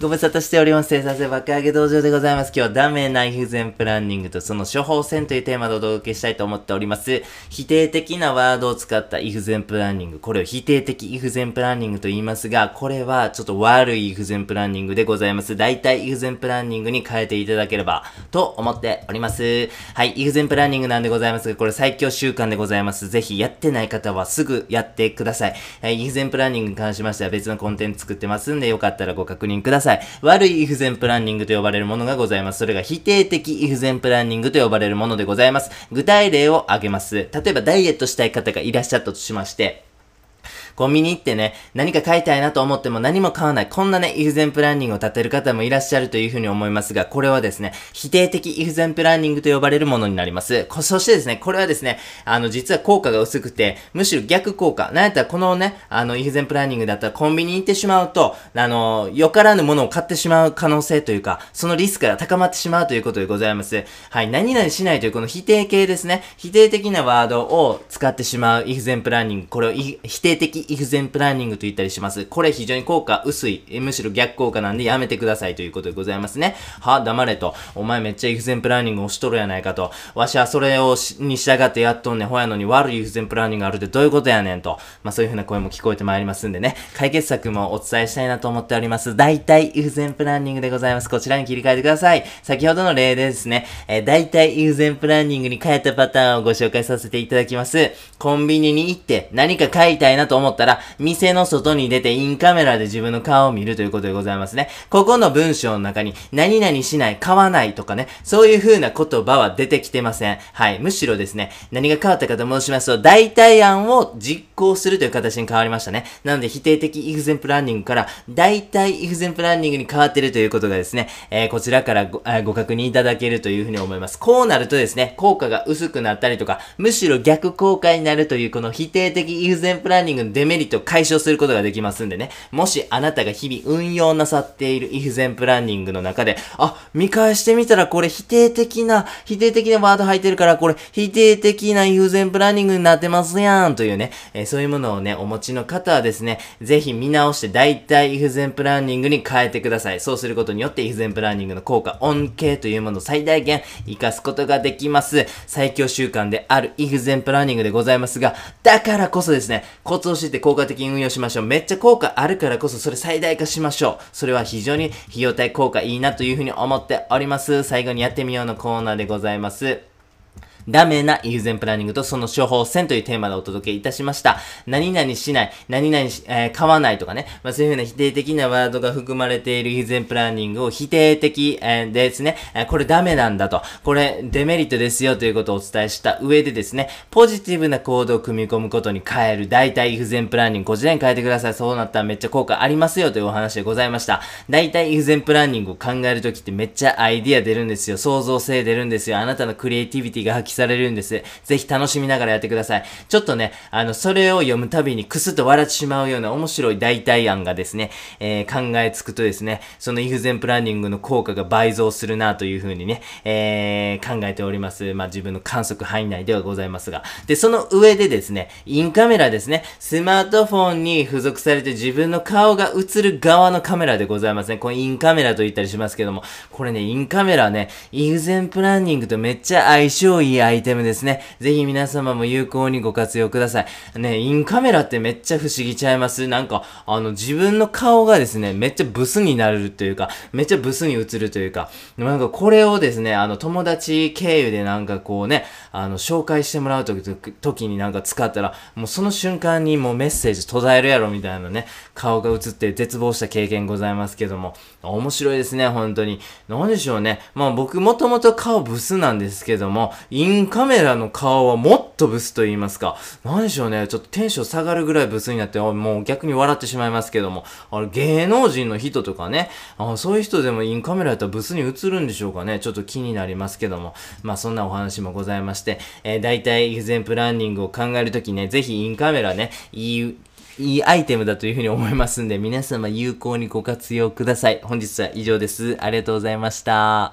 ご無沙汰しております。生産性爆上げ道場でございます。今日はダメな不全プランニングとその処方箋というテーマでお届けしたいと思っております。否定的なワードを使った不全プランニング。これを否定的不全プランニングと言いますが、これはちょっと悪い不全プランニングでございます。大体不全プランニングに変えていただければと思っております。はい、不全プランニングなんでございますが、これ最強習慣でございます。ぜひやってない方はすぐやってください。はい、不全プランニングに関しましては別のコンテンツ作ってますんで、よかったらご確認ください。悪い不全プランニングと呼ばれるものがございます。それが否定的不全プランニングと呼ばれるものでございます。具体例を挙げます。例えばダイエットしたい方がいらっしゃったとしまして、コンビニ行ってね、何か買いたいなと思っても何も買わない。こんなね、不全プランニングを立てる方もいらっしゃるというふうに思いますが、これはですね、否定的不全プランニングと呼ばれるものになります。そしてですね、これはですね、あの、実は効果が薄くて、むしろ逆効果。なんやったらこのね、あの、不全プランニングだったらコンビニに行ってしまうと、あの、よからぬものを買ってしまう可能性というか、そのリスクが高まってしまうということでございます。はい、何々しないというこの否定形ですね。否定的なワードを使ってしまう不全プランニング。これを否定的不全プランニングと言ったりします。これ非常に効果薄い。むしろ逆効果なんでやめてくださいということでございますね。は、黙れと。お前めっちゃ不全プランニングをしとるやないかと。わしはそれをしに従ってやっとんねん。ほやのに悪い不全プランニングがあるってどういうことやねんと。まあそういう風な声も聞こえてまいりますんでね。解決策もお伝えしたいなと思っております。大体不全プランニングでございます。こちらに切り替えてください。先ほどの例でですね、えー、大体不全プランニングに変えたパターンをご紹介させていただきます。コンビニに行って何か買いたいなと思ったたら、店の外に出てインカメラで自分の顔を見るということでございますね。ここの文章の中に、何々しない、買わないとかね、そういう風な言葉は出てきてません。はい。むしろですね、何が変わったかと申しますと、代替案を実行するという形に変わりましたね。なので、否定的不全プランニングから、代替不全プランニングに変わってるということがですね、えー、こちらからごご確認いただけるというふうに思います。こうなるとですね、効果が薄くなったりとか、むしろ逆効果になるという、この否定的不全プランニングのデメリットを解消することができますんでね、もしあなたが日々運用なさっている不全プランニングの中で、あ、見返してみたらこれ否定的な、否定的なワード入ってるから、これ否定的な不全プランニングになってますやんというね、えー、そういうものをね、お持ちの方はですね、ぜひ見直して大体不全プランニングに変えてください。そうすることによって不全プランニングの効果、恩恵というものを最大限活かすことができます。最強習慣である不全プランニングでございますが、だからこそですね、コツして効果的に運用しましょう。めっちゃ効果あるからこそそれ最大化しましょう。それは非常に費用対効果いいなというふうに思っております。最後にやってみようのコーナーでございます。ダメなイフゼンプランニングとその処方箋というテーマでお届けいたしました。何々しない、何々し、えー、買わないとかね、まあ、そういうふうな否定的なワードが含まれているイフゼンプランニングを否定的、えー、ですね、えー、これダメなんだと、これデメリットですよということをお伝えした上でですね、ポジティブな行動を組み込むことに変える大体イフゼンプランニング、こちらに変えてください。そうなったらめっちゃ効果ありますよというお話でございました。大体イフゼンプランニングを考えるときってめっちゃアイディア出るんですよ。創造性出るんですよ。あなたのクリエイティビティが発揮されるんです。ぜひ楽しみながらやってください。ちょっとね、あの、それを読むたびにクスッと笑ってしまうような面白い代替案がですね、えー、考えつくとですね、そのイフゼンプランニングの効果が倍増するなというふうにね、えー、考えております。まあ、自分の観測範囲内ではございますが。で、その上でですね、インカメラですね、スマートフォンに付属されて自分の顔が映る側のカメラでございますね。これインカメラと言ったりしますけども、これね、インカメラね、イフゼンプランニングとめっちゃ相性いいアイテムですね。ぜひ皆様も有効にご活用ください。ね、インカメラってめっちゃ不思議ちゃいます？なんか、あの、自分の顔がですね、めっちゃブスになるというか、めっちゃブスに映るというか、なんかこれをですね、あの、友達経由でなんかこうね、あの、紹介してもらうとき、時になんか使ったら、もうその瞬間にもうメッセージ途絶えるやろみたいなね、顔が映って絶望した経験ございますけども、面白いですね、本当に。なんでしょうね。まあ僕もともと顔ブスなんですけども、インインカメラの顔はもっとブスと言いますか。なんでしょうね。ちょっとテンション下がるぐらいブスになって、もう逆に笑ってしまいますけども、あれ芸能人の人とかね、あそういう人でもインカメラやったらブスに映るんでしょうかね。ちょっと気になりますけども。まあそんなお話もございまして、えー、大体イフゼンプランニングを考えるときね、ぜひインカメラね、いい、いいアイテムだというふうに思いますんで、皆様有効にご活用ください。本日は以上です。ありがとうございました。